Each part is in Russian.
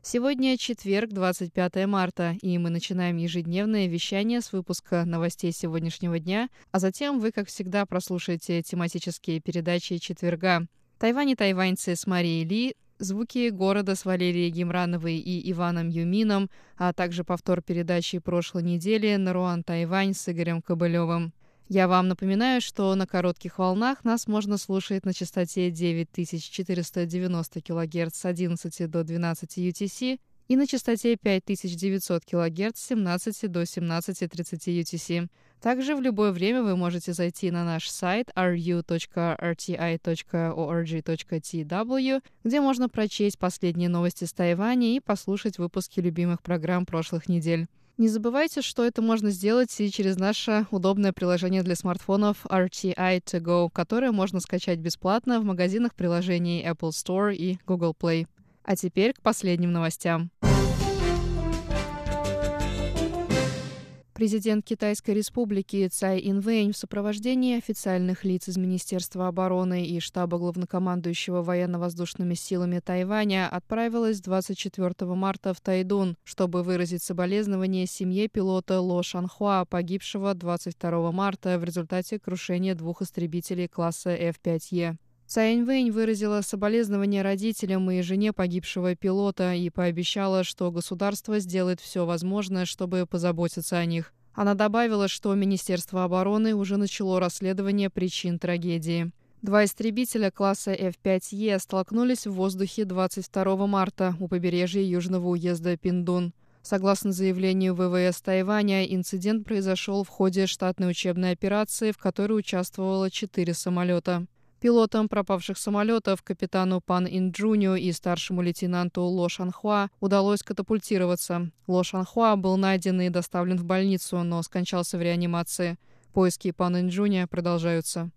Сегодня четверг, 25 марта, и мы начинаем ежедневное вещание с выпуска новостей сегодняшнего дня, а затем вы, как всегда, прослушаете тематические передачи четверга. Тайвань и тайваньцы с Марией Ли, звуки города с Валерией Гемрановой и Иваном Юмином, а также повтор передачи прошлой недели «Наруан Тайвань» с Игорем Кобылевым. Я вам напоминаю, что на коротких волнах нас можно слушать на частоте 9490 кГц с 11 до 12 UTC и на частоте 5900 кГц с 17 до 17.30 UTC. Также в любое время вы можете зайти на наш сайт ru.rti.org.tw, где можно прочесть последние новости с Тайваня и послушать выпуски любимых программ прошлых недель. Не забывайте, что это можно сделать и через наше удобное приложение для смартфонов RTI To Go, которое можно скачать бесплатно в магазинах приложений Apple Store и Google Play. А теперь к последним новостям. Президент Китайской республики Цай Инвэнь в сопровождении официальных лиц из Министерства обороны и штаба главнокомандующего военно-воздушными силами Тайваня отправилась 24 марта в Тайдун, чтобы выразить соболезнования семье пилота Ло Шанхуа, погибшего 22 марта в результате крушения двух истребителей класса F-5E. Цай Вэнь выразила соболезнования родителям и жене погибшего пилота и пообещала, что государство сделает все возможное, чтобы позаботиться о них. Она добавила, что Министерство обороны уже начало расследование причин трагедии. Два истребителя класса F-5E столкнулись в воздухе 22 марта у побережья южного уезда Пиндун. Согласно заявлению ВВС Тайваня, инцидент произошел в ходе штатной учебной операции, в которой участвовало четыре самолета. Пилотам пропавших самолетов, капитану Пан Инджуню и старшему лейтенанту Ло Шанхуа удалось катапультироваться. Ло Шанхуа был найден и доставлен в больницу, но скончался в реанимации. Поиски Пан Инджуня продолжаются.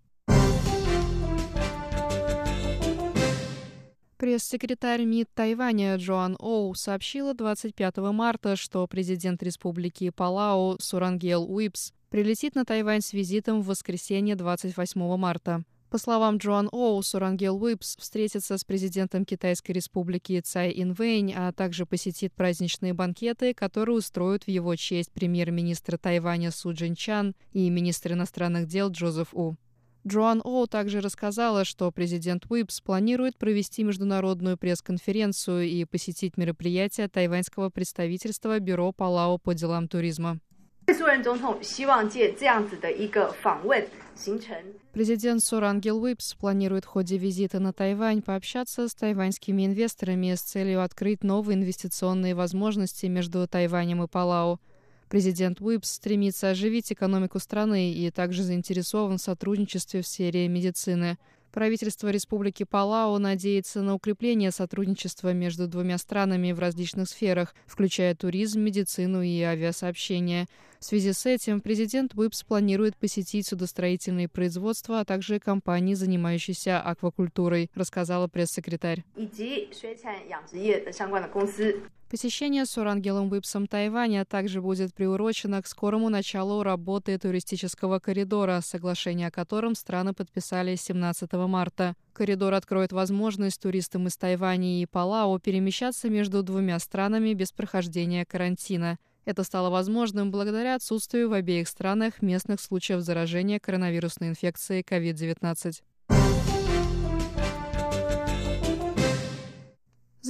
Пресс-секретарь МИД Тайваня Джоан Оу сообщила 25 марта, что президент республики Палау Сурангел Уипс прилетит на Тайвань с визитом в воскресенье 28 марта. По словам Джоан Оу, Сурангел Уипс встретится с президентом Китайской республики Цай Инвэнь, а также посетит праздничные банкеты, которые устроят в его честь премьер-министр Тайваня Су Джинчан и министр иностранных дел Джозеф У. Джоан Оу также рассказала, что президент Уипс планирует провести международную пресс-конференцию и посетить мероприятие тайваньского представительства Бюро Палау по делам туризма. Президент Сурангел Уипс планирует в ходе визита на Тайвань пообщаться с тайваньскими инвесторами с целью открыть новые инвестиционные возможности между Тайванем и Палау. Президент Уипс стремится оживить экономику страны и также заинтересован в сотрудничестве в сфере медицины – Правительство Республики Палау надеется на укрепление сотрудничества между двумя странами в различных сферах, включая туризм, медицину и авиасообщение. В связи с этим президент УИПС планирует посетить судостроительные производства, а также компании, занимающиеся аквакультурой, рассказала пресс-секретарь. Посещение Сурангелом Уипсом Тайваня также будет приурочено к скорому началу работы туристического коридора, соглашение о котором страны подписали 17 марта. Коридор откроет возможность туристам из Тайваня и Палау перемещаться между двумя странами без прохождения карантина. Это стало возможным благодаря отсутствию в обеих странах местных случаев заражения коронавирусной инфекцией COVID-19.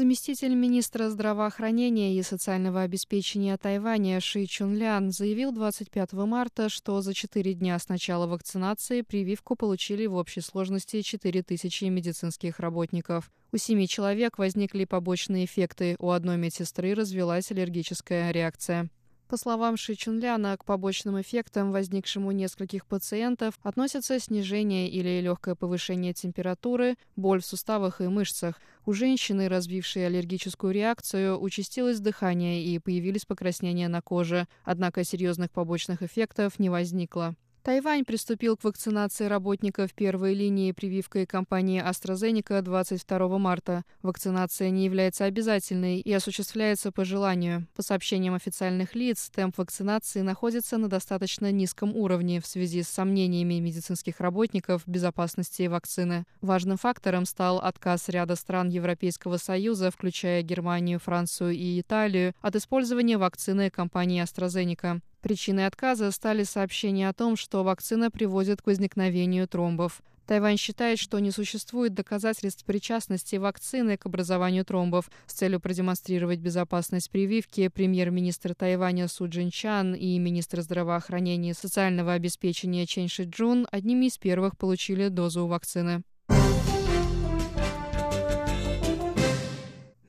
Заместитель министра здравоохранения и социального обеспечения Тайваня Ши Чунлян заявил 25 марта, что за четыре дня с начала вакцинации прививку получили в общей сложности 4 тысячи медицинских работников. У семи человек возникли побочные эффекты, у одной медсестры развилась аллергическая реакция. По словам Ши Чунляна, к побочным эффектам, возникшим у нескольких пациентов, относятся снижение или легкое повышение температуры, боль в суставах и мышцах. У женщины, развившей аллергическую реакцию, участилось дыхание и появились покраснения на коже, однако серьезных побочных эффектов не возникло. Тайвань приступил к вакцинации работников первой линии прививкой компании AstraZeneca 22 марта. Вакцинация не является обязательной и осуществляется по желанию. По сообщениям официальных лиц, темп вакцинации находится на достаточно низком уровне в связи с сомнениями медицинских работников в безопасности вакцины. Важным фактором стал отказ ряда стран Европейского Союза, включая Германию, Францию и Италию, от использования вакцины компании AstraZeneca. Причиной отказа стали сообщения о том, что вакцина приводит к возникновению тромбов. Тайвань считает, что не существует доказательств причастности вакцины к образованию тромбов. С целью продемонстрировать безопасность прививки премьер-министр Тайваня Су Джинчан и министр здравоохранения и социального обеспечения Чен Ши Джун одними из первых получили дозу вакцины.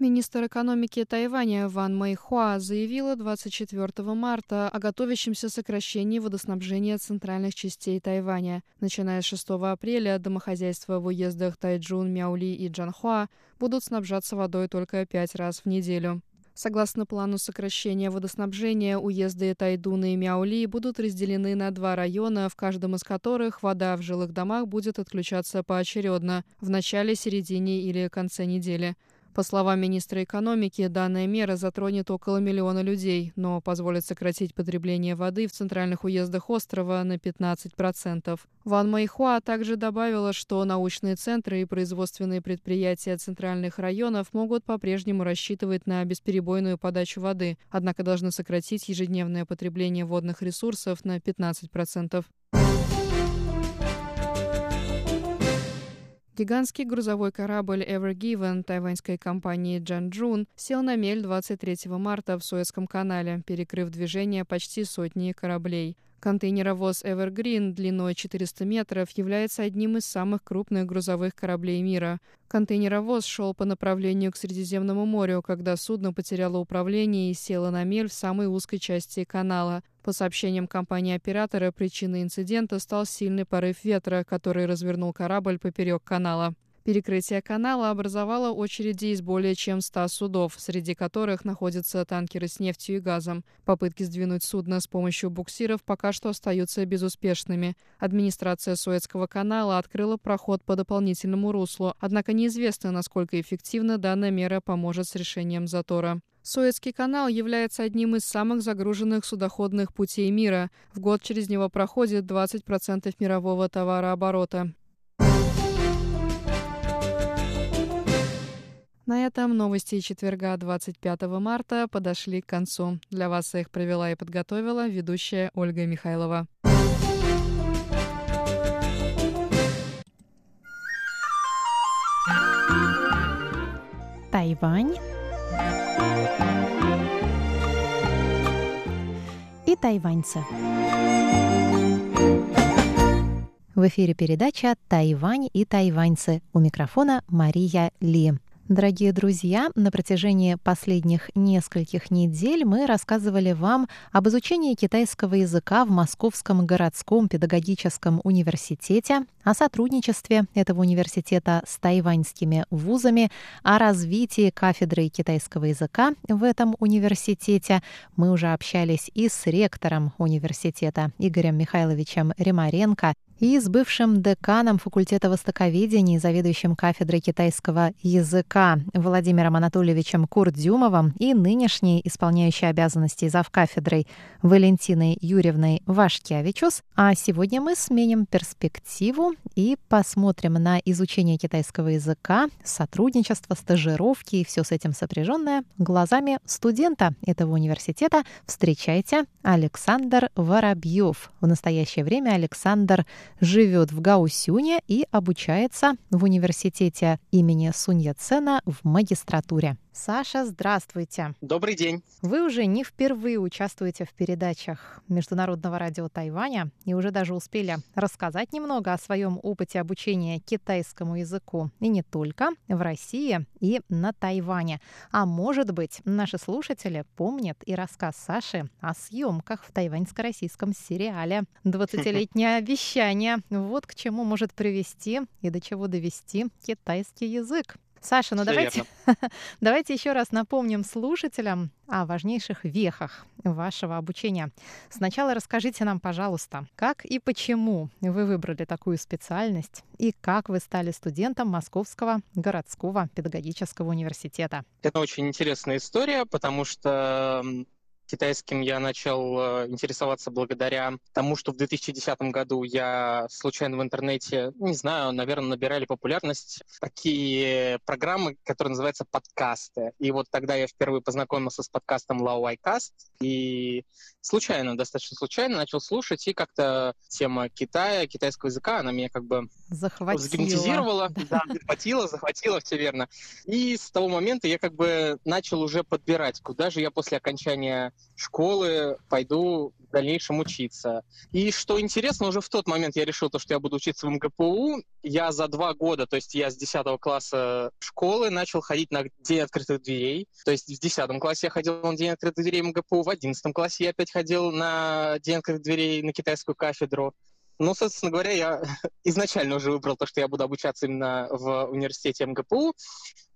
Министр экономики Тайваня Ван Мэйхуа заявила 24 марта о готовящемся сокращении водоснабжения центральных частей Тайваня. Начиная с 6 апреля домохозяйства в уездах Тайджун, Мяули и Джанхуа будут снабжаться водой только пять раз в неделю. Согласно плану сокращения водоснабжения, уезды Тайдуна и Мяули будут разделены на два района, в каждом из которых вода в жилых домах будет отключаться поочередно в начале, середине или конце недели. По словам министра экономики, данная мера затронет около миллиона людей, но позволит сократить потребление воды в центральных уездах острова на 15%. Ван Майхуа также добавила, что научные центры и производственные предприятия центральных районов могут по-прежнему рассчитывать на бесперебойную подачу воды, однако должны сократить ежедневное потребление водных ресурсов на 15%. Гигантский грузовой корабль Ever Given тайваньской компании Джанчжун сел на мель 23 марта в Суэцком канале, перекрыв движение почти сотни кораблей. Контейнеровоз Evergreen длиной 400 метров является одним из самых крупных грузовых кораблей мира. Контейнеровоз шел по направлению к Средиземному морю, когда судно потеряло управление и село на мель в самой узкой части канала. По сообщениям компании-оператора, причиной инцидента стал сильный порыв ветра, который развернул корабль поперек канала. Перекрытие канала образовало очереди из более чем 100 судов, среди которых находятся танкеры с нефтью и газом. Попытки сдвинуть судно с помощью буксиров пока что остаются безуспешными. Администрация Суэцкого канала открыла проход по дополнительному руслу, однако неизвестно, насколько эффективно данная мера поможет с решением затора. Суэцкий канал является одним из самых загруженных судоходных путей мира. В год через него проходит 20% мирового товарооборота. На этом новости четверга 25 марта подошли к концу. Для вас их провела и подготовила ведущая Ольга Михайлова. Тайвань и тайваньцы. В эфире передача «Тайвань и тайваньцы». У микрофона Мария Ли. Дорогие друзья, на протяжении последних нескольких недель мы рассказывали вам об изучении китайского языка в Московском городском педагогическом университете, о сотрудничестве этого университета с тайваньскими вузами, о развитии кафедры китайского языка в этом университете. Мы уже общались и с ректором университета Игорем Михайловичем Ремаренко, и с бывшим деканом факультета востоковедения и заведующим кафедрой китайского языка Владимиром Анатольевичем Курдюмовым и нынешней исполняющей обязанности завкафедрой Валентиной Юрьевной Вашкевичус. А сегодня мы сменим перспективу и посмотрим на изучение китайского языка, сотрудничество, стажировки и все с этим сопряженное глазами студента этого университета. Встречайте Александр Воробьев. В настоящее время Александр живет в Гаусюне и обучается в университете имени Сунья Цена в магистратуре. Саша, здравствуйте. Добрый день. Вы уже не впервые участвуете в передачах Международного радио Тайваня и уже даже успели рассказать немного о своем опыте обучения китайскому языку и не только в России и на Тайване. А может быть, наши слушатели помнят и рассказ Саши о съемках в тайваньско-российском сериале «20-летнее обещание». Вот к чему может привести и до чего довести китайский язык. Саша, ну давайте, давайте еще раз напомним слушателям о важнейших вехах вашего обучения. Сначала расскажите нам, пожалуйста, как и почему вы выбрали такую специальность и как вы стали студентом Московского городского педагогического университета. Это очень интересная история, потому что Китайским я начал э, интересоваться благодаря тому, что в 2010 году я случайно в интернете, не знаю, наверное, набирали популярность такие программы, которые называются подкасты. И вот тогда я впервые познакомился с подкастом LauaiCast и случайно, достаточно случайно начал слушать, и как-то тема Китая, китайского языка, она меня как бы захватила. загипнотизировала, да, захватила, захватила, все верно. И с того момента я как бы начал уже подбирать, куда же я после окончания школы пойду в дальнейшем учиться. И что интересно, уже в тот момент я решил, то, что я буду учиться в МГПУ. Я за два года, то есть я с 10 класса школы начал ходить на День открытых дверей. То есть в 10 классе я ходил на День открытых дверей МГПУ, в 11 классе я опять ходил на День открытых дверей на китайскую кафедру. Ну, собственно говоря, я изначально уже выбрал то, что я буду обучаться именно в университете МГПУ,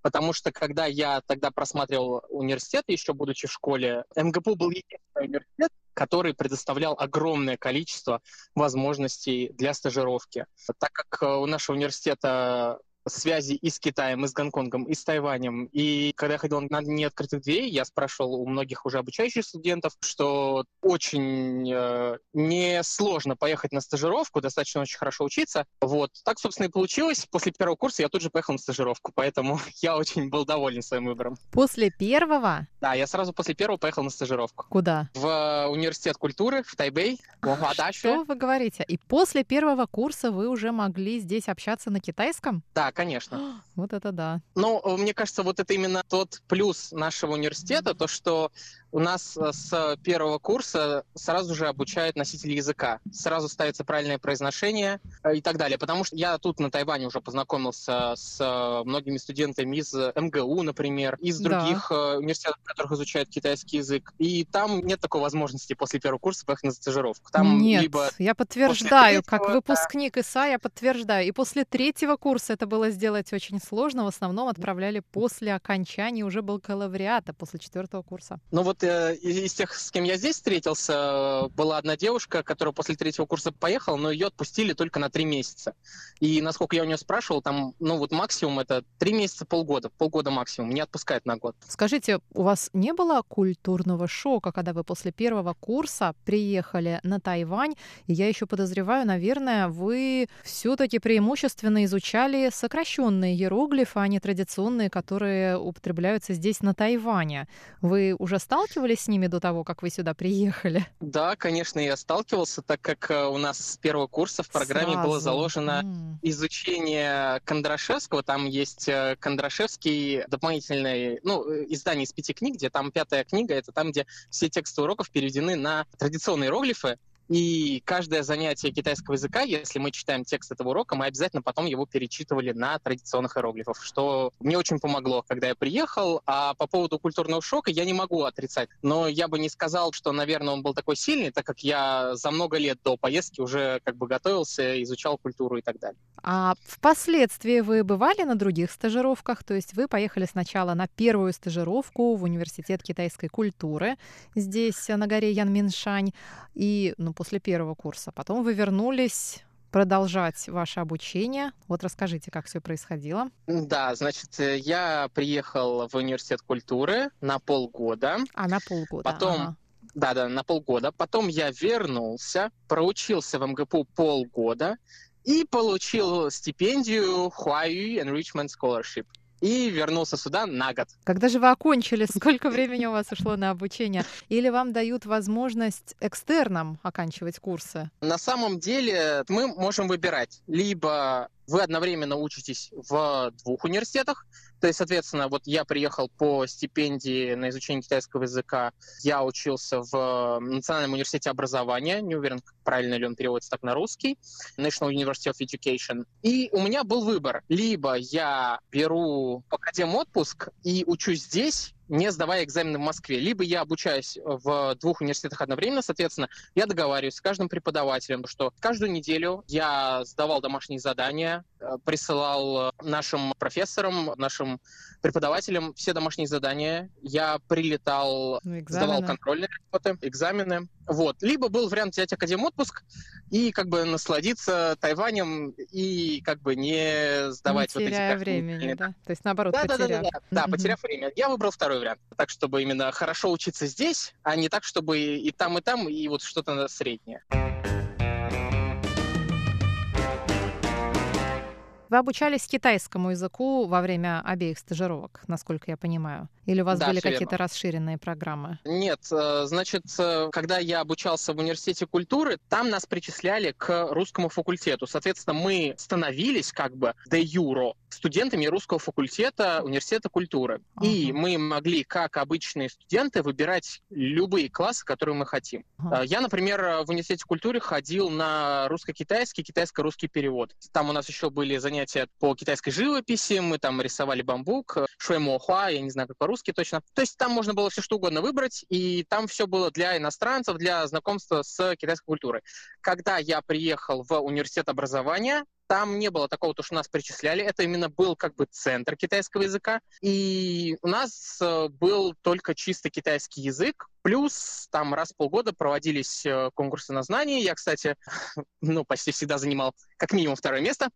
потому что когда я тогда просматривал университет, еще будучи в школе, МГПУ был единственный университет, который предоставлял огромное количество возможностей для стажировки. Так как у нашего университета связи и с Китаем, и с Гонконгом, и с Тайванем. И когда я ходил на Дни открытых дверей, я спрашивал у многих уже обучающих студентов, что очень э, несложно поехать на стажировку, достаточно очень хорошо учиться. Вот. Так, собственно, и получилось. После первого курса я тут же поехал на стажировку, поэтому я очень был доволен своим выбором. После первого? Да, я сразу после первого поехал на стажировку. Куда? В университет культуры в Тайбэй, в Хадаше. Что вы говорите? И после первого курса вы уже могли здесь общаться на китайском? Да, конечно. Вот это да. Ну, мне кажется, вот это именно тот плюс нашего университета, то, что у нас э, с первого курса сразу же обучают носители языка. Сразу ставится правильное произношение э, и так далее. Потому что я тут на Тайване уже познакомился с э, многими студентами из МГУ, например, из других да. университетов, которых изучают китайский язык. И там нет такой возможности после первого курса поехать на стажировку. Там нет, либо я подтверждаю, как выпускник да. ИСА, я подтверждаю. И после третьего курса это было сделать очень сложно. В основном отправляли после окончания уже бакалавриата, после четвертого курса. Ну вот э, из тех, с кем я здесь встретился, была одна девушка, которая после третьего курса поехала, но ее отпустили только на три месяца. И насколько я у нее спрашивал, там, ну вот максимум это три месяца, полгода, полгода максимум, не отпускают на год. Скажите, у вас не было культурного шока, когда вы после первого курса приехали на Тайвань? И я еще подозреваю, наверное, вы все-таки преимущественно изучали сокращенные иероглифы, а не традиционные, которые употребляются здесь на Тайване. Вы уже сталкивались с ними до того, как вы сюда приехали? Да, конечно, я сталкивался, так как э, у нас с первого курса в программе Сразу. было заложено mm. изучение Кондрашевского. Там есть э, Кондрашевский дополнительный, ну, э, издание из пяти книг, где там пятая книга, это там, где все тексты уроков переведены на традиционные иероглифы, и каждое занятие китайского языка, если мы читаем текст этого урока, мы обязательно потом его перечитывали на традиционных иероглифах, что мне очень помогло, когда я приехал. А по поводу культурного шока я не могу отрицать. Но я бы не сказал, что, наверное, он был такой сильный, так как я за много лет до поездки уже как бы готовился, изучал культуру и так далее. А впоследствии вы бывали на других стажировках? То есть вы поехали сначала на первую стажировку в Университет китайской культуры здесь, на горе Янминшань, и ну, после первого курса. Потом вы вернулись продолжать ваше обучение. Вот расскажите, как все происходило. Да, значит, э, я приехал в университет культуры на полгода. А, на полгода. Потом, ага. да, да, на полгода. Потом я вернулся, проучился в МГПУ полгода и получил стипендию Huayu Enrichment Scholarship и вернулся сюда на год. Когда же вы окончили? Сколько времени у вас ушло на обучение? Или вам дают возможность экстерном оканчивать курсы? На самом деле мы можем выбирать. Либо вы одновременно учитесь в двух университетах, то есть, соответственно, вот я приехал по стипендии на изучение китайского языка. Я учился в Национальном университете образования. Не уверен, правильно ли он переводится так на русский. National University of Education. И у меня был выбор. Либо я беру академ отпуск и учусь здесь, не сдавая экзамены в Москве. Либо я обучаюсь в двух университетах одновременно, соответственно, я договариваюсь с каждым преподавателем, что каждую неделю я сдавал домашние задания, э, присылал нашим профессорам, нашим преподавателям все домашние задания. Я прилетал, ну, сдавал контрольные работы, экзамены. Вот. Либо был вариант взять академ отпуск и как бы насладиться Тайванем и как бы не сдавать не вот эти... времени, да? То есть наоборот, да, потеряв. Да, да, да, да, да потеряв время. Я выбрал второй вариант. Так, чтобы именно хорошо учиться здесь, а не так, чтобы и там, и там, и вот что-то среднее. Вы обучались китайскому языку во время обеих стажировок, насколько я понимаю? Или у вас да, были какие-то расширенные программы? Нет, э, значит, э, когда я обучался в университете культуры, там нас причисляли к русскому факультету. Соответственно, мы становились как бы де юро студентами русского факультета университета культуры. Uh-huh. И мы могли, как обычные студенты, выбирать любые классы, которые мы хотим. Uh-huh. Я, например, в университете культуры ходил на русско-китайский, китайско-русский перевод. Там у нас еще были занятия по китайской живописи, мы там рисовали бамбук, шуэмохуа, я не знаю, как по-русски точно. То есть там можно было все что угодно выбрать, и там все было для иностранцев, для знакомства с китайской культурой. Когда я приехал в университет образования, там не было такого, то, что нас причисляли. Это именно был как бы центр китайского языка. И у нас э, был только чисто китайский язык. Плюс там раз в полгода проводились э, конкурсы на знания. Я, кстати, ну, почти всегда занимал как минимум второе место.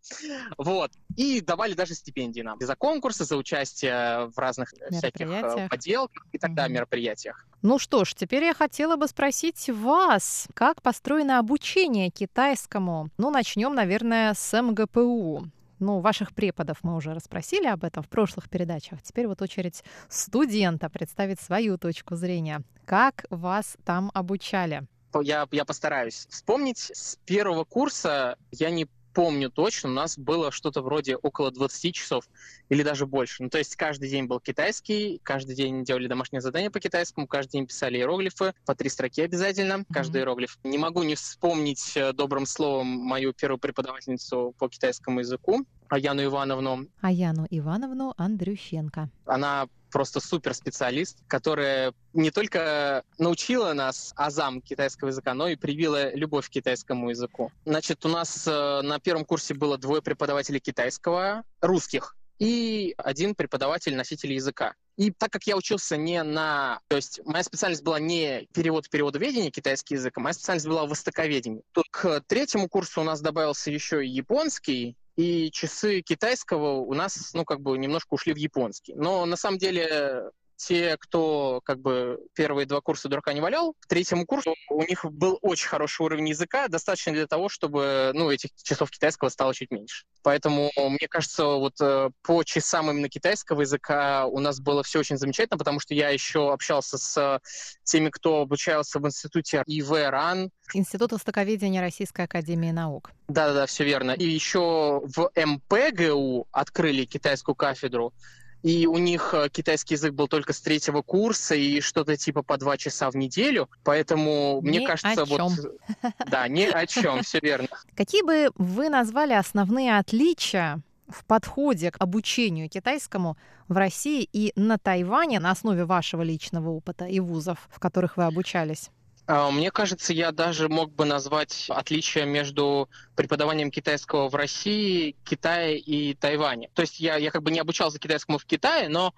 Вот. И давали даже стипендии нам за конкурсы, за участие в разных э, всяких поделках и далее, mm-hmm. мероприятиях. Ну что ж, теперь я хотела бы спросить вас, как построено обучение китайскому? Ну, начнем, наверное, с МГПУ. Ну, ваших преподов мы уже расспросили об этом в прошлых передачах. Теперь вот очередь студента представить свою точку зрения. Как вас там обучали? Я, я постараюсь вспомнить. С первого курса я не помню точно, у нас было что-то вроде около 20 часов или даже больше. Ну, то есть каждый день был китайский, каждый день делали домашнее задание по китайскому, каждый день писали иероглифы, по три строки обязательно, mm-hmm. каждый иероглиф. Не могу не вспомнить э, добрым словом мою первую преподавательницу по китайскому языку, Аяну Ивановну. Аяну Ивановну Андрющенко. Она просто супер специалист, которая не только научила нас азам китайского языка, но и привила любовь к китайскому языку. Значит, у нас э, на первом курсе было двое преподавателей китайского, русских, и один преподаватель носитель языка. И так как я учился не на... То есть моя специальность была не перевод переводоведения китайский язык, а моя специальность была востоковедение. То к третьему курсу у нас добавился еще и японский, и часы китайского у нас, ну, как бы немножко ушли в японский. Но на самом деле те, кто как бы первые два курса дурака не валял, к третьему курсу у них был очень хороший уровень языка, достаточно для того, чтобы ну, этих часов китайского стало чуть меньше. Поэтому, мне кажется, вот э, по часам именно китайского языка у нас было все очень замечательно, потому что я еще общался с теми, кто обучался в институте ИВ РАН. Институт востоковедения Российской Академии Наук. Да-да-да, все верно. И еще в МПГУ открыли китайскую кафедру и у них э, китайский язык был только с третьего курса и что-то типа по два часа в неделю, поэтому ни мне кажется, вот да, ни о чем, все верно. Какие бы вы назвали основные отличия в подходе к обучению китайскому в России и на Тайване на основе вашего личного опыта и вузов, в которых вы обучались? А, мне кажется, я даже мог бы назвать отличие между преподаванием китайского в России, Китае и Тайване. То есть я, я как бы не обучался китайскому в Китае, но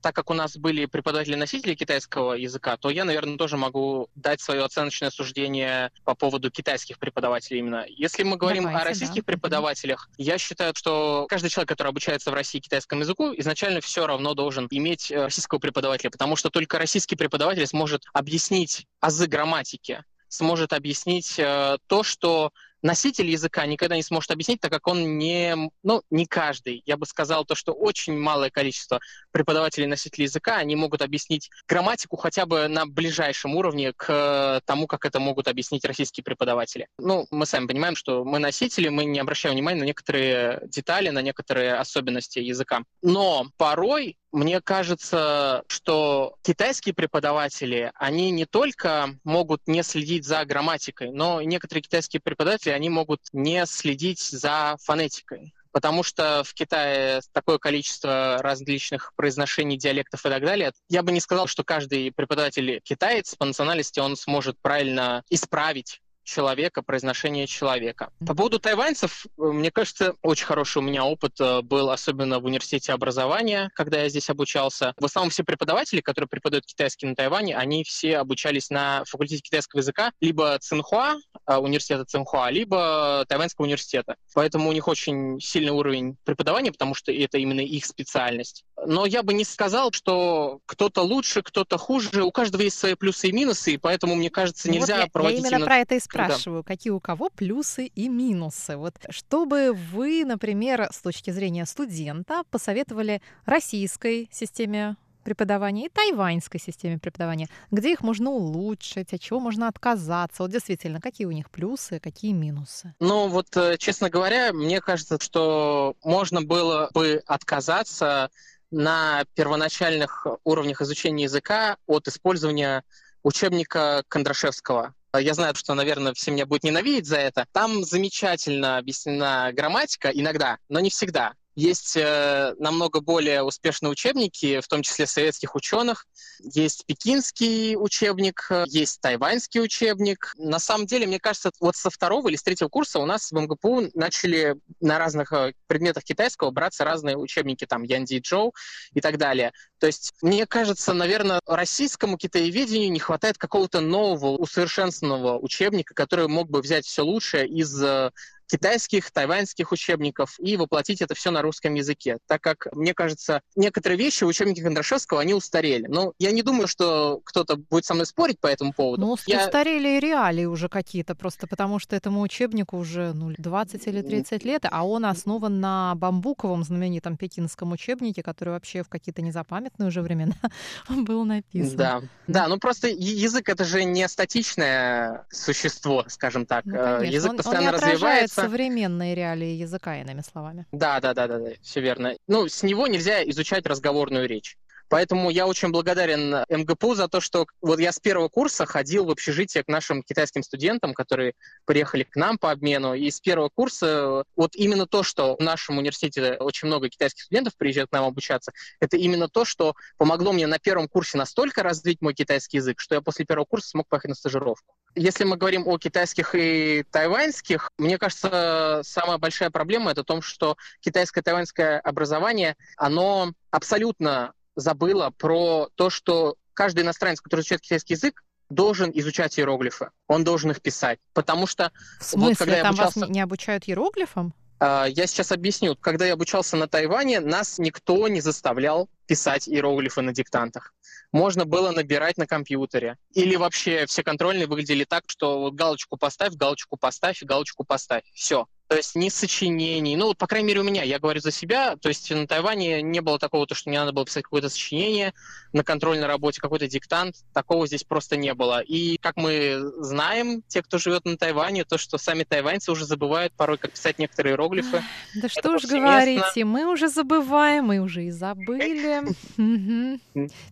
так как у нас были преподаватели-носители китайского языка, то я, наверное, тоже могу дать свое оценочное суждение по поводу китайских преподавателей именно. Если мы говорим Давайте, о российских да. преподавателях, я считаю, что каждый человек, который обучается в России китайскому языку, изначально все равно должен иметь э, российского преподавателя, потому что только российский преподаватель сможет объяснить азы грамматики, сможет объяснить э, то, что носитель языка никогда не сможет объяснить, так как он не, ну, не каждый. Я бы сказал то, что очень малое количество преподавателей носителей языка, они могут объяснить грамматику хотя бы на ближайшем уровне к тому, как это могут объяснить российские преподаватели. Ну, мы сами понимаем, что мы носители, мы не обращаем внимания на некоторые детали, на некоторые особенности языка. Но порой мне кажется, что китайские преподаватели, они не только могут не следить за грамматикой, но некоторые китайские преподаватели, они могут не следить за фонетикой потому что в Китае такое количество различных произношений, диалектов и так далее. Я бы не сказал, что каждый преподаватель китаец по национальности, он сможет правильно исправить человека, произношение человека. По поводу тайваньцев, э, мне кажется, очень хороший у меня опыт э, был, особенно в университете образования, когда я здесь обучался. В основном все преподаватели, которые преподают китайский на Тайване, они все обучались на факультете китайского языка либо Цинхуа, э, университета Цинхуа, либо Тайваньского университета. Поэтому у них очень сильный уровень преподавания, потому что это именно их специальность. Но я бы не сказал, что кто-то лучше, кто-то хуже. У каждого есть свои плюсы и минусы, и поэтому, мне кажется, ну нельзя вот я, проводить... Я именно, именно про это и спрашиваю. Да. Какие у кого плюсы и минусы? Вот чтобы вы, например, с точки зрения студента, посоветовали российской системе преподавания и тайваньской системе преподавания, где их можно улучшить, от чего можно отказаться. Вот действительно, какие у них плюсы, какие минусы? Ну вот, э, честно говоря, мне кажется, что можно было бы отказаться на первоначальных уровнях изучения языка от использования учебника Кондрашевского. Я знаю, что, наверное, все меня будут ненавидеть за это. Там замечательно объяснена грамматика иногда, но не всегда. Есть э, намного более успешные учебники, в том числе советских ученых. Есть пекинский учебник, есть тайваньский учебник. На самом деле, мне кажется, вот со второго или с третьего курса у нас в МГПУ начали на разных э, предметах китайского браться разные учебники, там, Янди Джоу и так далее. То есть, мне кажется, наверное, российскому китаеведению не хватает какого-то нового, усовершенствованного учебника, который мог бы взять все лучшее из э, китайских, тайваньских учебников и воплотить это все на русском языке, так как, мне кажется, некоторые вещи в учебнике Кондрашевского, они устарели. Но я не думаю, что кто-то будет со мной спорить по этому поводу. Ну, я... устарели и реалии уже какие-то, просто потому что этому учебнику уже ну, 20 или 30 лет, а он основан на бамбуковом знаменитом пекинском учебнике, который вообще в какие-то незапамятные уже времена был написан. Да, да, ну просто язык это же не статичное существо, скажем так. Ну, конечно. язык он, постоянно он развивается современные реалии языка, иными словами. Да, да, да, да, да, все верно. Ну, с него нельзя изучать разговорную речь. Поэтому я очень благодарен МГПУ за то, что вот я с первого курса ходил в общежитие к нашим китайским студентам, которые приехали к нам по обмену. И с первого курса вот именно то, что в нашем университете очень много китайских студентов приезжают к нам обучаться, это именно то, что помогло мне на первом курсе настолько развить мой китайский язык, что я после первого курса смог поехать на стажировку. Если мы говорим о китайских и тайваньских, мне кажется, самая большая проблема это в том, что китайское тайваньское образование, оно абсолютно забыла про то, что каждый иностранец, который изучает китайский язык, должен изучать иероглифы. Он должен их писать. Потому что... В смысле, вот, когда там обучался... вас не обучают иероглифам? А, я сейчас объясню. Когда я обучался на Тайване, нас никто не заставлял писать иероглифы на диктантах. Можно было набирать на компьютере. Или вообще все контрольные выглядели так, что вот галочку поставь, галочку поставь, галочку поставь. Все. То есть ни сочинений, ну, по крайней мере, у меня, я говорю за себя, то есть на Тайване не было такого, то, что мне надо было писать какое-то сочинение на контрольной работе, какой-то диктант, такого здесь просто не было. И как мы знаем, те, кто живет на Тайване, то, что сами тайваньцы уже забывают порой, как писать некоторые иероглифы. Да что уж говорите, мы уже забываем, мы уже и забыли.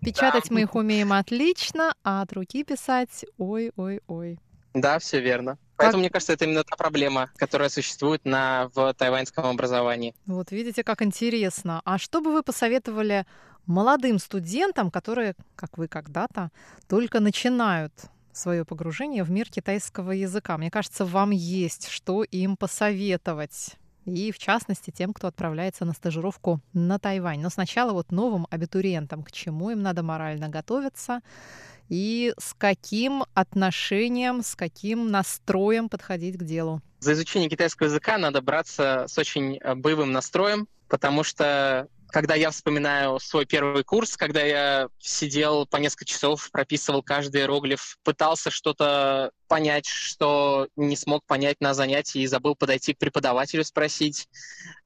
Печатать мы их умеем отлично, а от руки писать, ой-ой-ой. Да, все верно. Поэтому, мне кажется, это именно та проблема, которая существует на, в тайваньском образовании. Вот видите, как интересно. А что бы вы посоветовали молодым студентам, которые, как вы когда-то, только начинают свое погружение в мир китайского языка? Мне кажется, вам есть что им посоветовать. И в частности тем, кто отправляется на стажировку на Тайвань. Но сначала вот новым абитуриентам, к чему им надо морально готовиться, и с каким отношением, с каким настроем подходить к делу? За изучение китайского языка надо браться с очень э, боевым настроем, потому что когда я вспоминаю свой первый курс, когда я сидел по несколько часов, прописывал каждый иероглиф, пытался что-то понять, что не смог понять на занятии и забыл подойти к преподавателю спросить.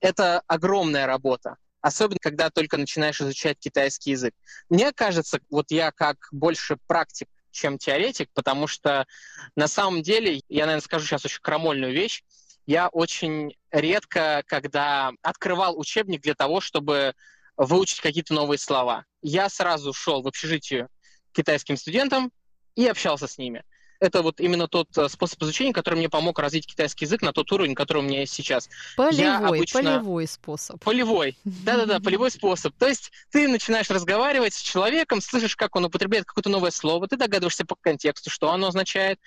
Это огромная работа особенно когда только начинаешь изучать китайский язык. Мне кажется, вот я как больше практик, чем теоретик, потому что на самом деле, я, наверное, скажу сейчас очень крамольную вещь, я очень редко, когда открывал учебник для того, чтобы выучить какие-то новые слова. Я сразу шел в общежитие китайским студентам и общался с ними. Это вот именно тот э, способ изучения, который мне помог развить китайский язык на тот уровень, который у меня есть сейчас. Полевой, обычно... полевой способ. Полевой, да-да-да, полевой способ. То есть ты начинаешь разговаривать с человеком, слышишь, как он употребляет какое-то новое слово, ты догадываешься по контексту, что оно означает,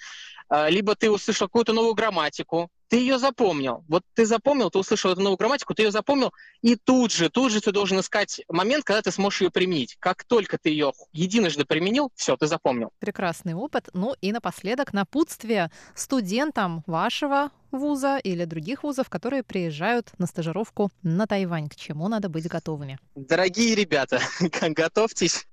а, либо ты услышал какую-то новую грамматику, ты ее запомнил. Вот ты запомнил, ты услышал эту новую грамматику, ты ее запомнил, и тут же, тут же ты должен искать момент, когда ты сможешь ее применить. Как только ты ее единожды применил, все, ты запомнил. Прекрасный опыт. Ну и напоследок напутствие студентам вашего вуза или других вузов, которые приезжают на стажировку на Тайвань. К чему надо быть готовыми? Дорогие ребята, готовьтесь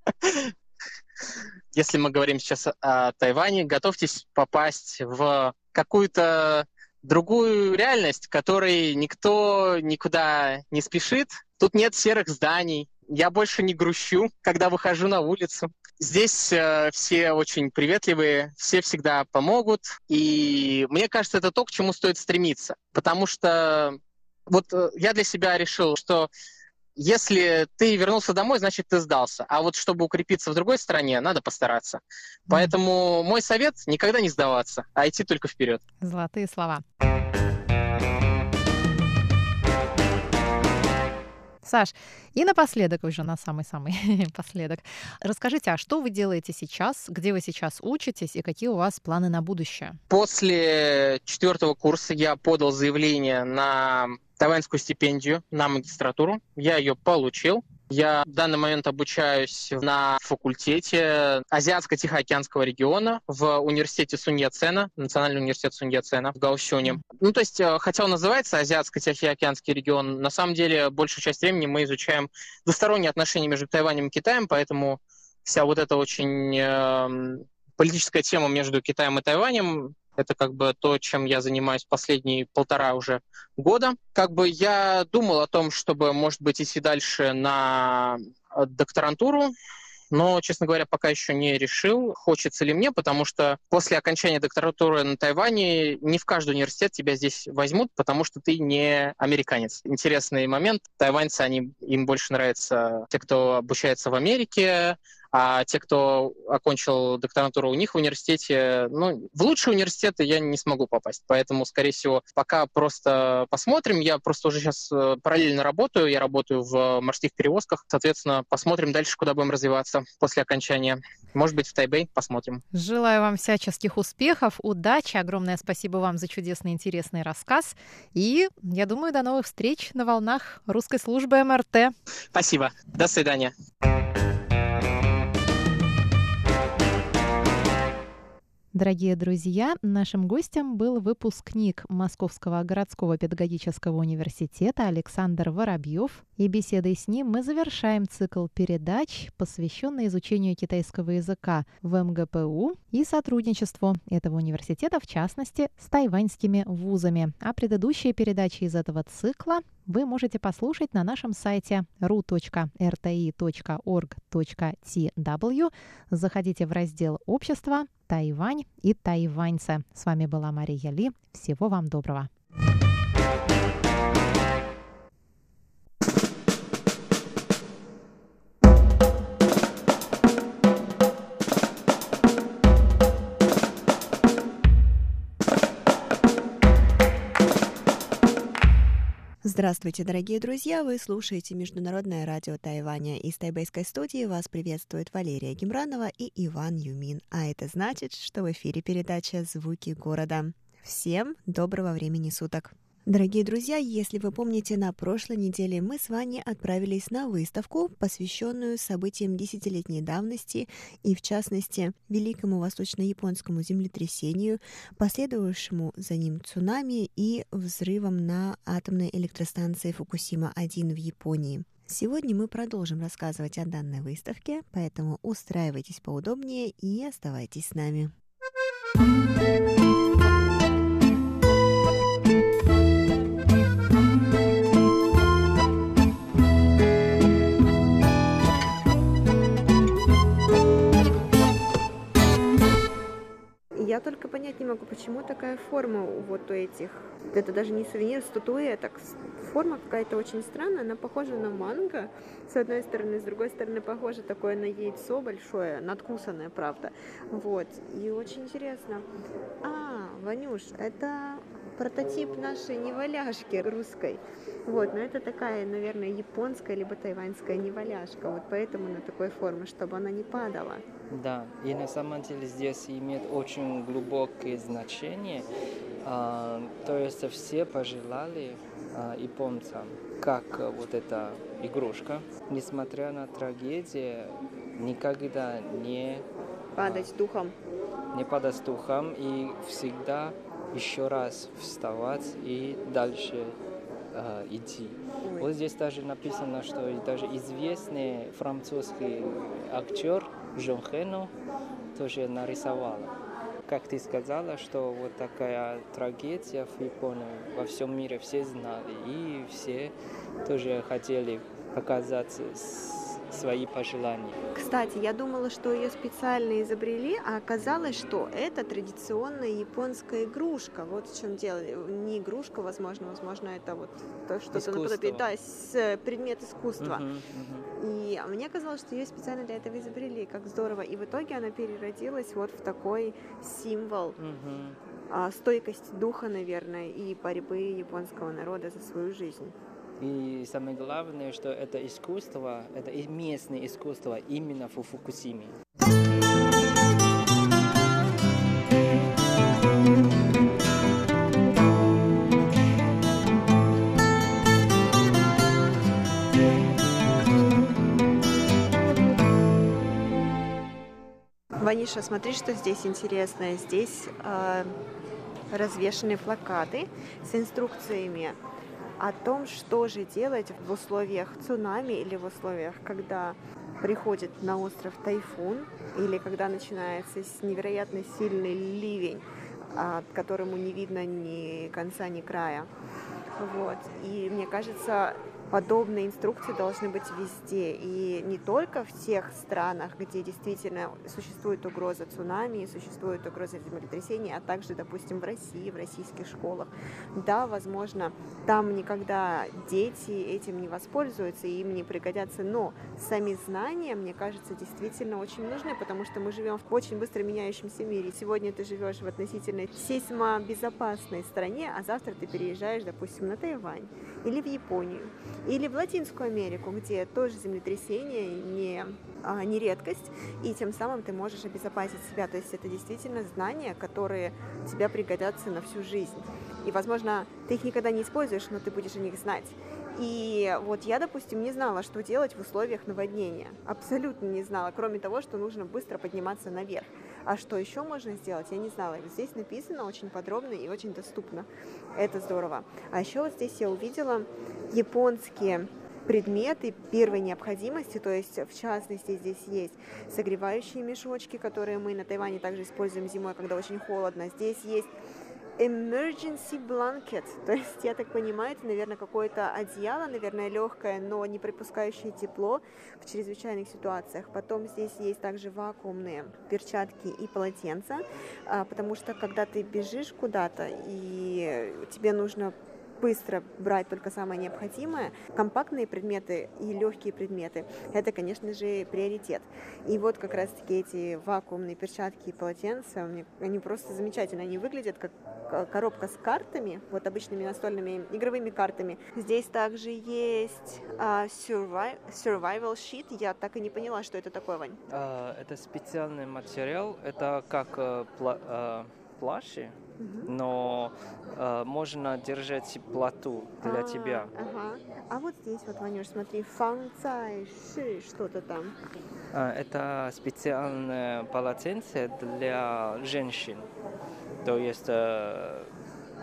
если мы говорим сейчас о Тайване, готовьтесь попасть в какую-то другую реальность, которой никто никуда не спешит. Тут нет серых зданий. Я больше не грущу, когда выхожу на улицу. Здесь э, все очень приветливые, все всегда помогут. И мне кажется, это то, к чему стоит стремиться. Потому что вот э, я для себя решил, что если ты вернулся домой, значит, ты сдался. А вот чтобы укрепиться в другой стране, надо постараться. Поэтому мой совет — никогда не сдаваться, а идти только вперед. Золотые слова. Саш, и напоследок уже на самый-самый последок. Расскажите, а что вы делаете сейчас, где вы сейчас учитесь и какие у вас планы на будущее? После четвертого курса я подал заявление на тайваньскую стипендию на магистратуру. Я ее получил. Я в данный момент обучаюсь на факультете Азиатско-Тихоокеанского региона в университете Суньяцена, Национальный университет Суньяцена в Гаосюне. Ну, то есть, э, хотя он называется Азиатско-Тихоокеанский регион, на самом деле большую часть времени мы изучаем двусторонние отношения между Тайванем и Китаем, поэтому вся вот эта очень э, политическая тема между Китаем и Тайванем это как бы то, чем я занимаюсь последние полтора уже года. Как бы я думал о том, чтобы, может быть, идти дальше на э, докторантуру, но, честно говоря, пока еще не решил, хочется ли мне, потому что после окончания докторатуры на Тайване не в каждый университет тебя здесь возьмут, потому что ты не американец. Интересный момент. Тайваньцы, они, им больше нравятся те, кто обучается в Америке, а те, кто окончил докторантуру у них в университете, ну, в лучшие университеты я не смогу попасть. Поэтому, скорее всего, пока просто посмотрим. Я просто уже сейчас э, параллельно работаю. Я работаю в морских перевозках. Соответственно, посмотрим дальше, куда будем развиваться после окончания. Может быть, в Тайбэй посмотрим. Желаю вам всяческих успехов, удачи. Огромное спасибо вам за чудесный, интересный рассказ. И, я думаю, до новых встреч на волнах русской службы МРТ. Спасибо. До свидания. Дорогие друзья, нашим гостем был выпускник Московского городского педагогического университета Александр Воробьев. И беседой с ним мы завершаем цикл передач, посвященный изучению китайского языка в МГПУ и сотрудничеству этого университета, в частности, с тайваньскими вузами. А предыдущие передачи из этого цикла вы можете послушать на нашем сайте ru.rti.org.tw. Заходите в раздел «Общество», «Тайвань» и «Тайваньцы». С вами была Мария Ли. Всего вам доброго. Здравствуйте, дорогие друзья! Вы слушаете Международное радио Тайваня. Из тайбэйской студии вас приветствует Валерия Гемранова и Иван Юмин. А это значит, что в эфире передача «Звуки города». Всем доброго времени суток! Дорогие друзья, если вы помните, на прошлой неделе мы с вами отправились на выставку, посвященную событиям десятилетней давности и, в частности, Великому Восточно-Японскому землетрясению, последовавшему за ним цунами и взрывом на атомной электростанции Фукусима-1 в Японии. Сегодня мы продолжим рассказывать о данной выставке, поэтому устраивайтесь поудобнее и оставайтесь с нами. Только понять не могу, почему такая форма вот у этих. Это даже не сувенир, статуэток. Форма какая-то очень странная, она похожа на манго, с одной стороны, с другой стороны, похоже такое на яйцо большое, надкусанное, правда. Вот, и очень интересно. А, Ванюш, это прототип нашей неваляшки русской. Вот, но это такая, наверное, японская либо тайваньская неваляшка, вот поэтому на такой форме, чтобы она не падала. Да, и на самом деле здесь имеет очень глубокое значение. А, то есть все пожелали японцам, как вот эта игрушка, несмотря на трагедию, никогда не падать а, духом. Не падать духом и всегда еще раз вставать и дальше э, идти. Ой. Вот здесь даже написано, что даже известный французский актер Жон Хену тоже нарисовал. Как ты сказала, что вот такая трагедия в Японии во всем мире все знали, и все тоже хотели показать свои пожелания. Кстати, я думала, что ее специально изобрели, а оказалось, что это традиционная японская игрушка. Вот в чем дело. Не игрушка, возможно, возможно, это вот то, что-то наподобие, да, предмет искусства. Uh-huh, uh-huh. И мне казалось, что ее специально для этого изобрели. Как здорово. И в итоге она переродилась вот в такой символ. Uh-huh. Стойкость духа, наверное, и борьбы японского народа за свою жизнь. И самое главное, что это искусство, это местное искусство именно в Фукусиме. Ваниша, смотри, что здесь интересное. Здесь э, развешаны плакаты с инструкциями о том, что же делать в условиях цунами или в условиях, когда приходит на остров тайфун или когда начинается невероятно сильный ливень, которому не видно ни конца, ни края. Вот. И мне кажется, подобные инструкции должны быть везде. И не только в тех странах, где действительно существует угроза цунами, существует угроза землетрясения, а также, допустим, в России, в российских школах. Да, возможно, там никогда дети этим не воспользуются и им не пригодятся, но сами знания, мне кажется, действительно очень нужны, потому что мы живем в очень быстро меняющемся мире. Сегодня ты живешь в относительно сейсмобезопасной стране, а завтра ты переезжаешь, допустим, на Тайвань или в Японию. Или в Латинскую Америку, где тоже землетрясение не, а, не редкость, и тем самым ты можешь обезопасить себя. То есть это действительно знания, которые тебе пригодятся на всю жизнь. И, возможно, ты их никогда не используешь, но ты будешь о них знать. И вот я, допустим, не знала, что делать в условиях наводнения. Абсолютно не знала, кроме того, что нужно быстро подниматься наверх. А что еще можно сделать, я не знала. Здесь написано очень подробно и очень доступно. Это здорово. А еще вот здесь я увидела японские предметы первой необходимости, то есть в частности здесь есть согревающие мешочки, которые мы на Тайване также используем зимой, когда очень холодно. Здесь есть emergency blanket, то есть, я так понимаю, это, наверное, какое-то одеяло, наверное, легкое, но не пропускающее тепло в чрезвычайных ситуациях. Потом здесь есть также вакуумные перчатки и полотенца, а, потому что когда ты бежишь куда-то и тебе нужно быстро брать только самое необходимое, компактные предметы и легкие предметы, это, конечно же, приоритет. И вот как раз-таки эти вакуумные перчатки и полотенца, они просто замечательно, они выглядят как коробка с картами, вот обычными настольными игровыми картами. Здесь также есть uh, survival sheet, я так и не поняла, что это такое, Вань. Uh, это специальный материал, это как uh, пла, uh, плащи, но э, можно держать теплоту для а, тебя. Ага. А вот здесь вот, Ванюш, смотри, фан цай ши, что-то там. А, это специальное полотенце для женщин. То есть э,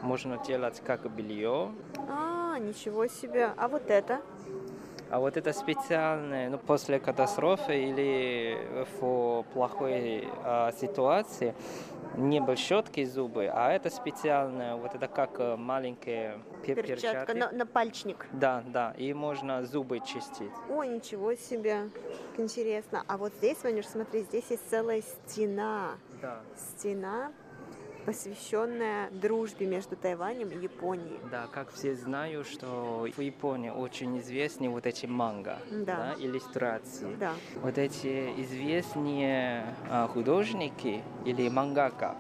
можно делать как белье. А, ничего себе. А вот это? А вот это специальное, ну, после катастрофы или в плохой э, ситуации, не щетки зубы, а это специальное, вот это как э, маленькие перчатка. На, на пальчник. Да, да, и можно зубы чистить. О, ничего себе, как интересно. А вот здесь, Ванюш, смотри, здесь есть целая стена. Да. Стена посвященная дружбе между Тайванем и Японией. Да, как все знают, что в Японии очень известны вот эти манга, Да. да, иллюстрации. Да. Вот эти известные а, художники или мангака,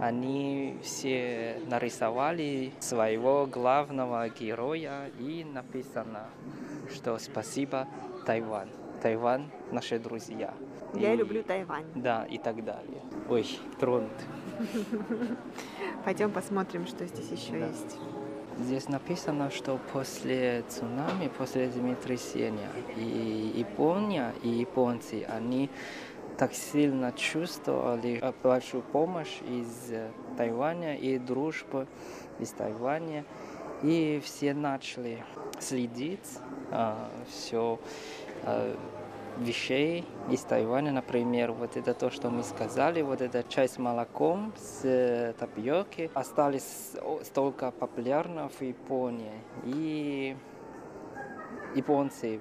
они все нарисовали своего главного героя и написано, что спасибо Тайвань. Тайвань наши друзья. Я И- люблю Тайвань. Да, и так далее. Ой, тронут. Пойдем посмотрим, что здесь еще Да. есть. Здесь написано, что после цунами, после землетрясения, и Япония, и японцы, они так сильно чувствовали большую помощь из Тайваня и дружбу из Тайваня. И все начали следить все вещей из Тайваня, например, вот это то, что мы сказали, вот эта чай с молоком, с э, тапиоки, остались столько популярны в Японии. И японцы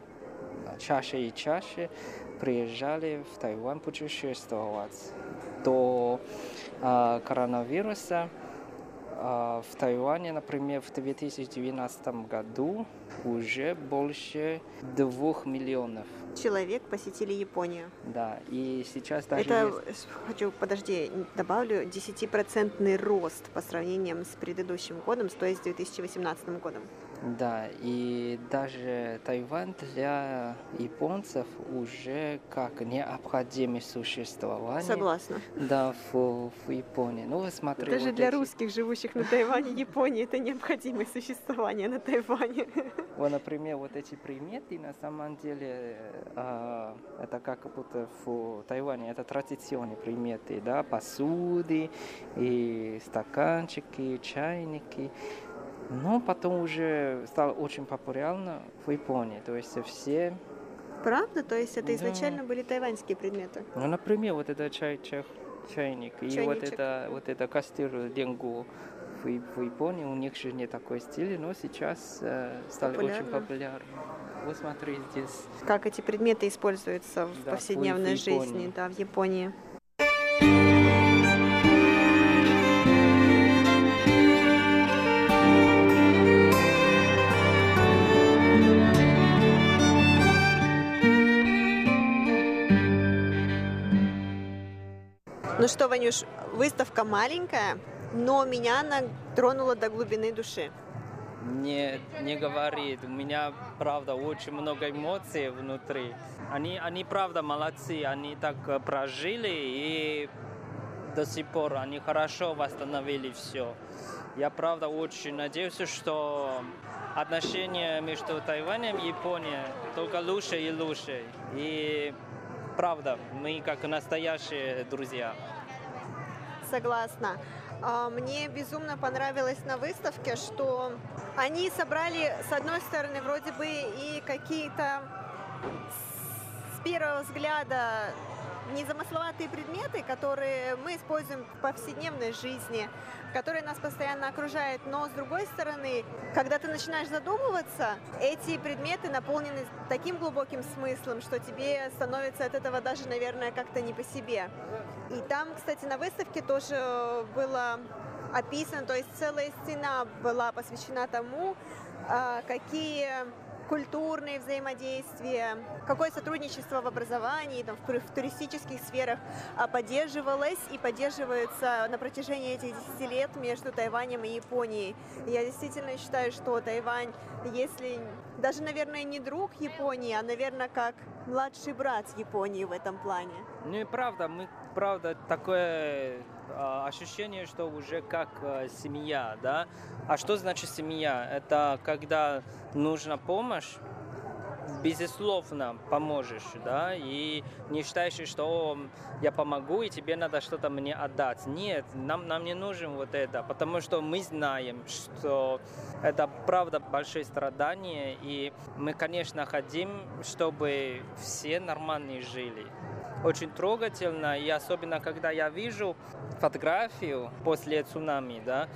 чаще и чаще приезжали в Тайвань путешествовать. До а, коронавируса а, в Тайване, например, в 2019 году уже больше двух миллионов. Человек посетили Японию. Да, и сейчас даже Это, есть- хочу, подожди, добавлю, 10% рост по сравнению с предыдущим годом, то есть с 2018 годом. Да, и даже Тайвань для японцев уже как необходимое существование. Согласна. Да, в, в Японии. Ну, вы смотрите. Даже вот для эти- русских, живущих на Тайване, Японии, это необходимое существование на Тайване. Вот, например, вот эти приметы, на самом деле, а, это как будто в Тайване, это традиционные приметы, да, посуды, и стаканчики, чайники. Но потом уже стало очень популярно в Японии, то есть все, Правда? То есть это Да. изначально были тайваньские предметы? ну, например, вот это чай, чай, чайник, и вот Чайничек. это, вот это костер ленгу в, в Японии, у них же не такой стиль, но сейчас э, стали очень Популярно. популярны. Вот смотри, здесь Как эти предметы используются в Да, повседневной в Японии. жизни, да, в Японии. Что, Ванюш, выставка маленькая, но меня она тронула до глубины души. не, не говорит. У меня, правда, очень много эмоций внутри. Они, они, правда, молодцы. Они так э, прожили и до сих пор они хорошо восстановили все. Я, правда, очень надеюсь, что отношения между Тайванем и Японией только лучше и лучше. И, правда, мы как настоящие друзья. Согласна. А, Мне безумно понравилось на выставке, что они собрали, с одной стороны, вроде бы и какие-то с первого взгляда незамысловатые предметы, которые мы используем в повседневной жизни, которые нас постоянно окружают. Но с другой стороны, когда ты начинаешь задумываться, эти предметы наполнены таким глубоким смыслом, что тебе становится от этого даже, наверное, как-то не по себе. И там, кстати, на выставке тоже было описано, то есть целая стена была посвящена тому, а, какие культурные взаимодействия, какое сотрудничество в образовании, там, в, тури- в туристических сферах а, поддерживалось и поддерживается на протяжении этих 10 лет между Тайванем и Японией. Я действительно считаю, что Тайвань, если даже, наверное, не друг Японии, а, наверное, как младший брат Японии в этом плане. Ну и правда, мы правда такое а, ощущение, что уже как а, семья, да. А что значит семья? Это когда нужна помощь, безусловно поможешь, да, и не считаешь, что «О, я помогу, и тебе надо что-то мне отдать. Нет, нам, нам не нужен вот это, потому что мы знаем, что это правда большое страдание, и мы, конечно, хотим, чтобы все нормально жили. Очень трогательно, и особенно, когда я вижу фотографию после цунами, да,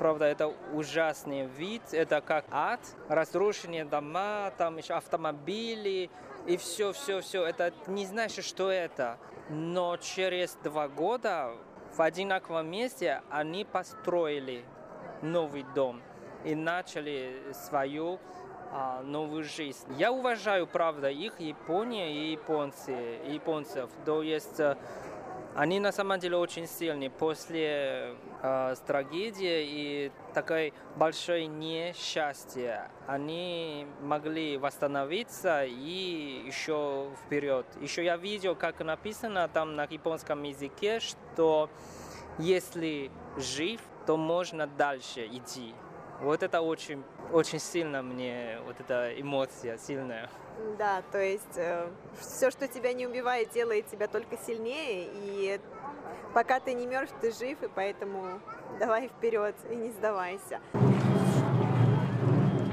Правда, это ужасный вид, это как ад, разрушенные дома, там еще автомобили, и все, все, все. Это не знаешь, что это. Но через два года в одинаковом месте они построили новый дом и начали свою а, новую жизнь. Я уважаю, правда, их Япония и японцы, японцев. То есть э, они на самом деле очень сильные. После э, трагедии и такой большой несчастья они могли восстановиться и еще вперед. Еще я видел, как написано там на японском языке, что если жив, то можно дальше идти. Вот это очень, очень сильно мне, вот эта эмоция сильная. Да, то есть э, все, что тебя не убивает, делает тебя только сильнее, и пока ты не мертв, ты жив, и поэтому давай вперед и не сдавайся.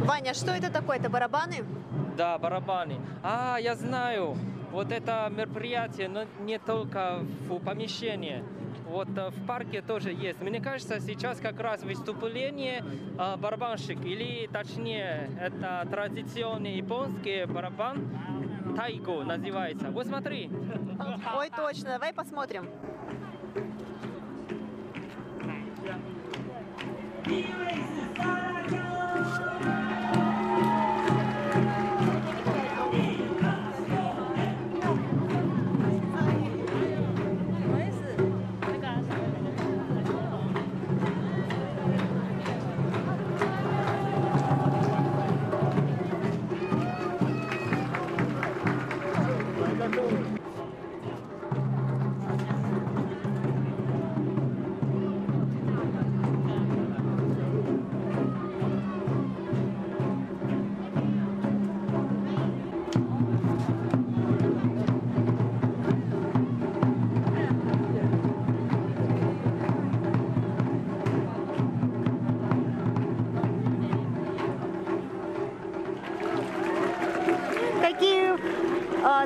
Ваня, что это такое? Это барабаны? Да, барабаны. А, я знаю. Вот это мероприятие, но не только в помещении вот э, в парке тоже есть. Мне кажется, сейчас как раз выступление э, барабанщик, или точнее, это традиционный японский барабан, тайго называется. Вот смотри. Ой, точно, давай посмотрим.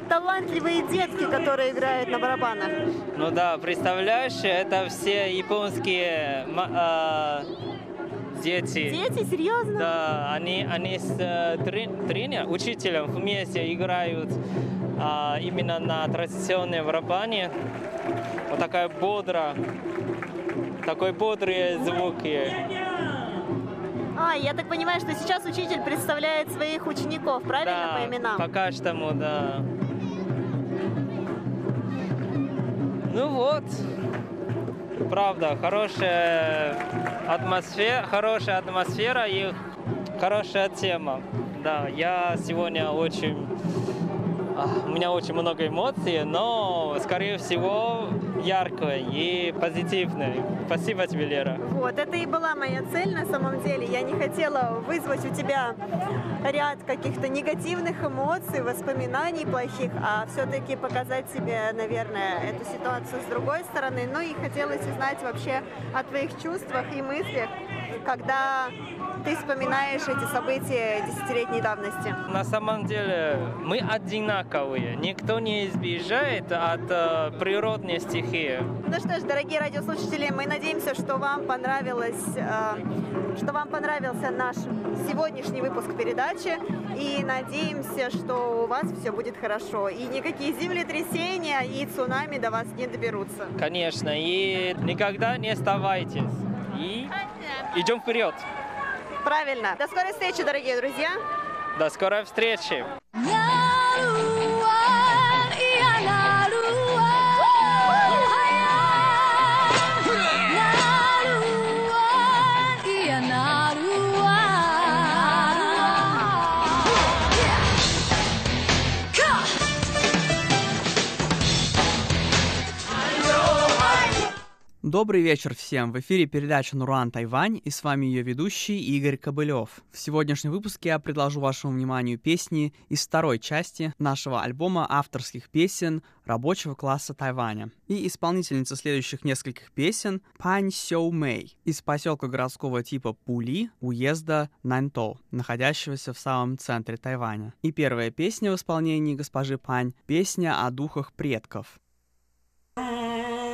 Талантливые детки, которые играют на барабанах. Ну да, представляешь, это все японские э, дети. Дети? Серьезно? Да, они, они с э, тренером, учителем вместе играют э, именно на традиционной барабане. Вот такая бодра, такой бодрые звуки. А, я так понимаю, что сейчас учитель представляет своих учеников, правильно, да, по именам? пока что, да. Ну вот, правда, хорошая атмосфера, хорошая атмосфера и хорошая тема. Да, я сегодня очень у меня очень много эмоций, но, скорее всего, яркое и позитивное. Спасибо тебе, Лера. Вот, это и была моя цель на самом деле. Я не хотела вызвать у тебя ряд каких-то негативных эмоций, воспоминаний плохих, а все-таки показать тебе, наверное, эту ситуацию с другой стороны. Ну и хотелось узнать вообще о твоих чувствах и мыслях, когда ты вспоминаешь эти события десятилетней давности? На самом деле мы одинаковые. Никто не избежает от э, природной стихии. Ну что ж, дорогие радиослушатели, мы надеемся, что вам понравилось, э, что вам понравился наш сегодняшний выпуск передачи. И надеемся, что у вас все будет хорошо. И никакие землетрясения и цунами до вас не доберутся. Конечно. И никогда не оставайтесь. И идем вперед. Правильно. До скорой встречи, дорогие друзья. До скорой встречи. Добрый вечер всем! В эфире передача «Нуран Тайвань» и с вами ее ведущий Игорь Кобылев. В сегодняшнем выпуске я предложу вашему вниманию песни из второй части нашего альбома авторских песен рабочего класса Тайваня. И исполнительница следующих нескольких песен Пань Сяо Мэй из поселка городского типа Пули, уезда Наньто, находящегося в самом центре Тайваня. И первая песня в исполнении госпожи Пань — песня о духах предков. 大。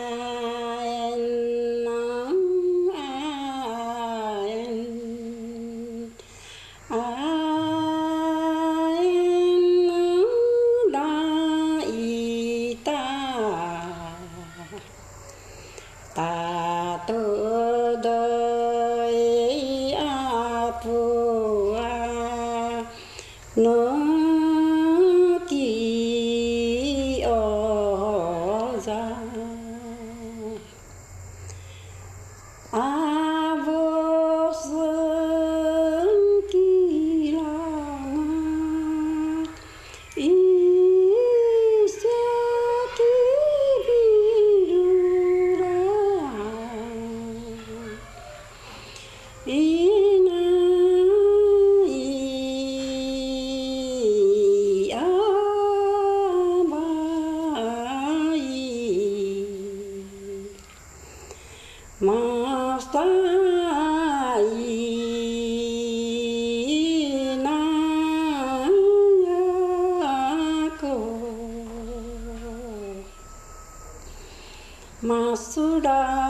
asura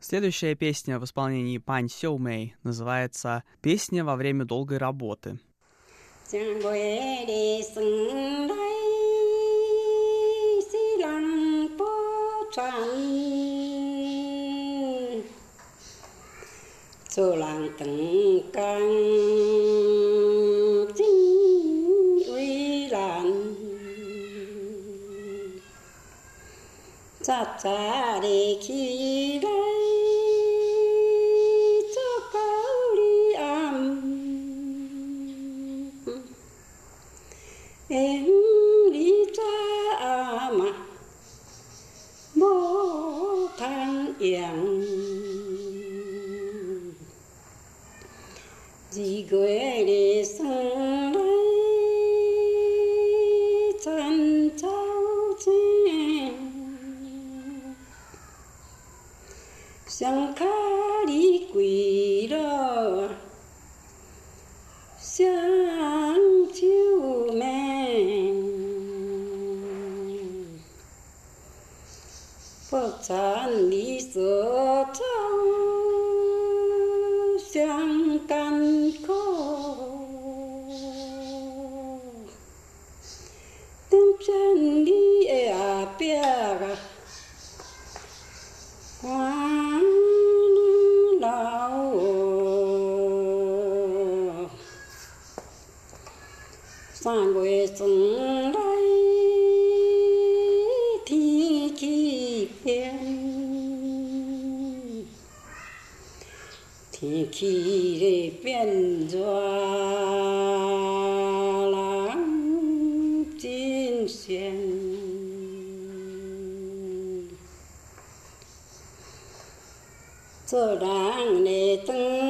Следующая песня в исполнении Пань Сёу Мэй называется «Песня во время долгой работы». 做人さされきら则 sơ đàng nề tăng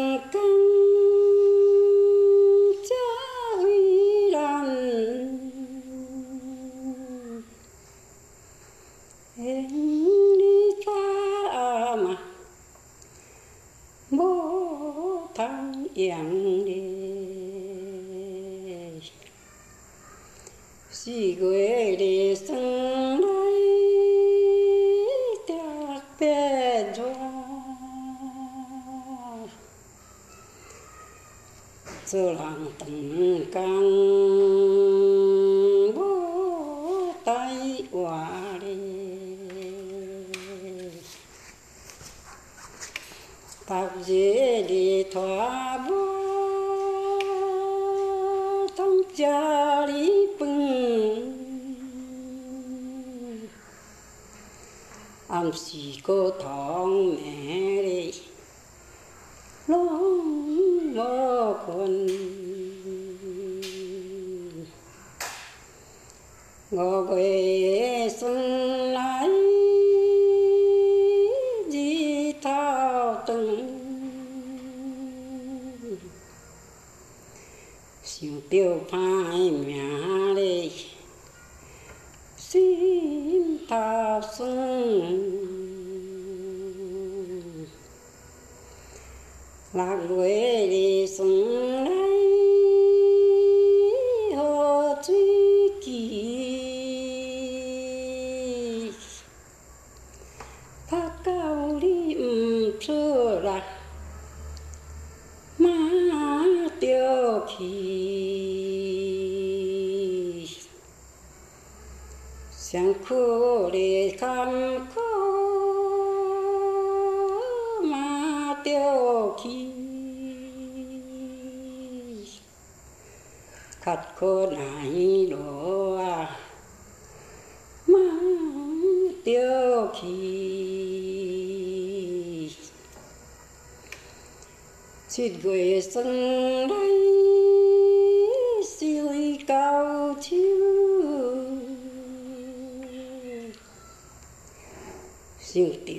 thi sang khu để khăn khó mà tiêu khi khát khô nải đồ mà tiêu khi xin gửi sân đây. 新的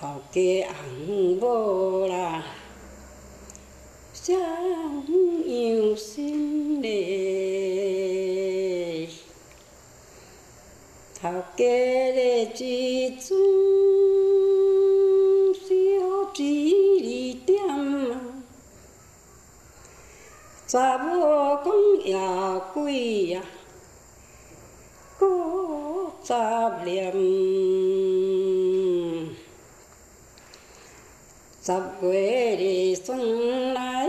头家红某啦，谁样心咧？头家咧一阵小一二点啊。查某讲夜鬼呀，搁杂念。sắp quê đi xuân lại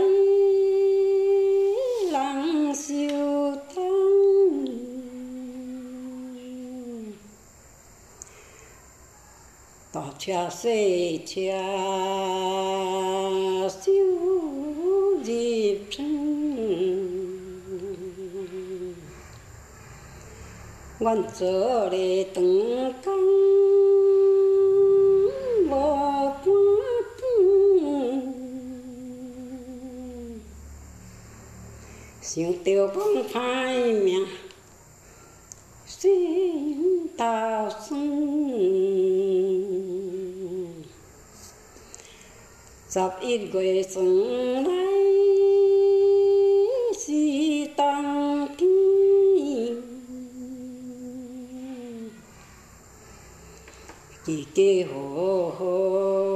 lăng siêu tăng tỏ cha xê cha siêu dịp chân quan trở để từng xin tiêu bông phai miệng. Xin ta sung dập ít quê sung lấy si tăng kinh kỳ kê hồ hồ.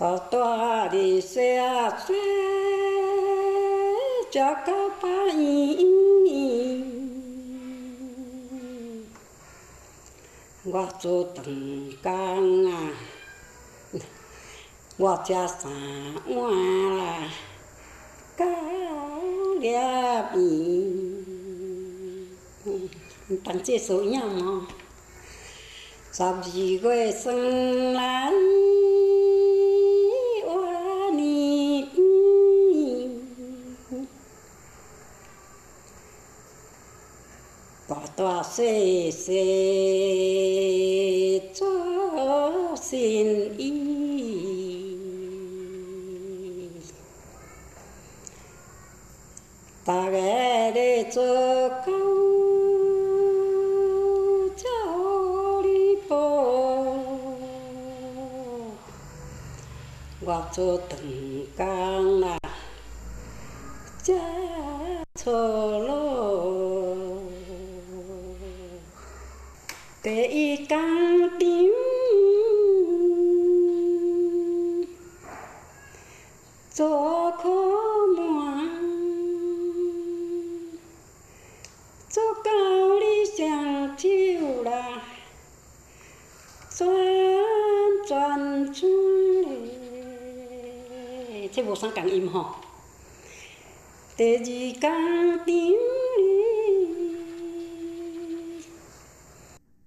大大日西啊西，食到饱圆。我做长工啊，我食三碗啦，到粒圆。当这首样哦， tòa xê xê cho xin y ta ghé để cho câu cháu đi bộ hoặc cho từng càng là cha cho lo 嘞，这无啥共音吼。第二工场。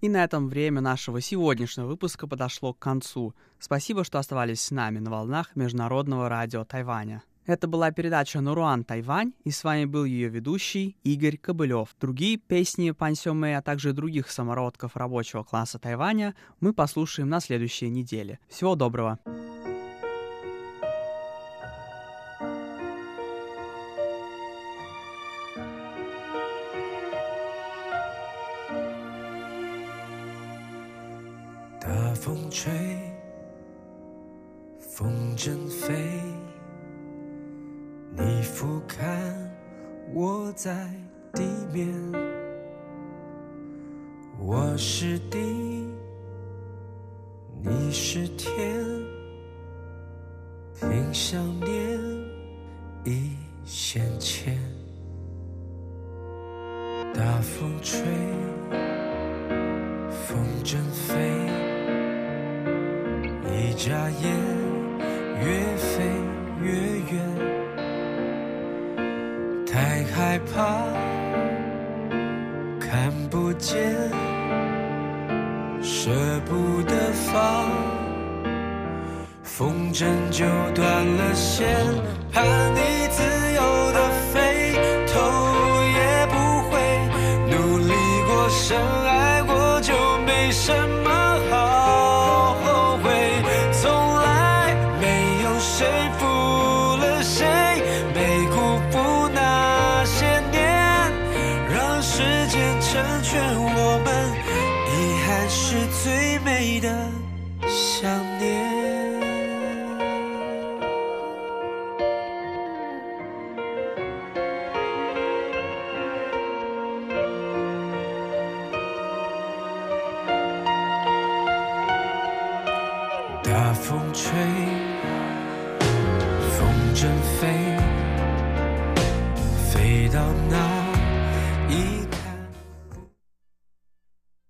И на этом время нашего сегодняшнего выпуска подошло к концу. Спасибо, что оставались с нами на волнах Международного радио Тайваня. Это была передача «Нуруан Тайвань», и с вами был ее ведущий Игорь Кобылев. Другие песни Пансёмэ, а также других самородков рабочего класса Тайваня мы послушаем на следующей неделе. Всего доброго! 风吹，风筝飞，你俯瞰我在地面，我是地，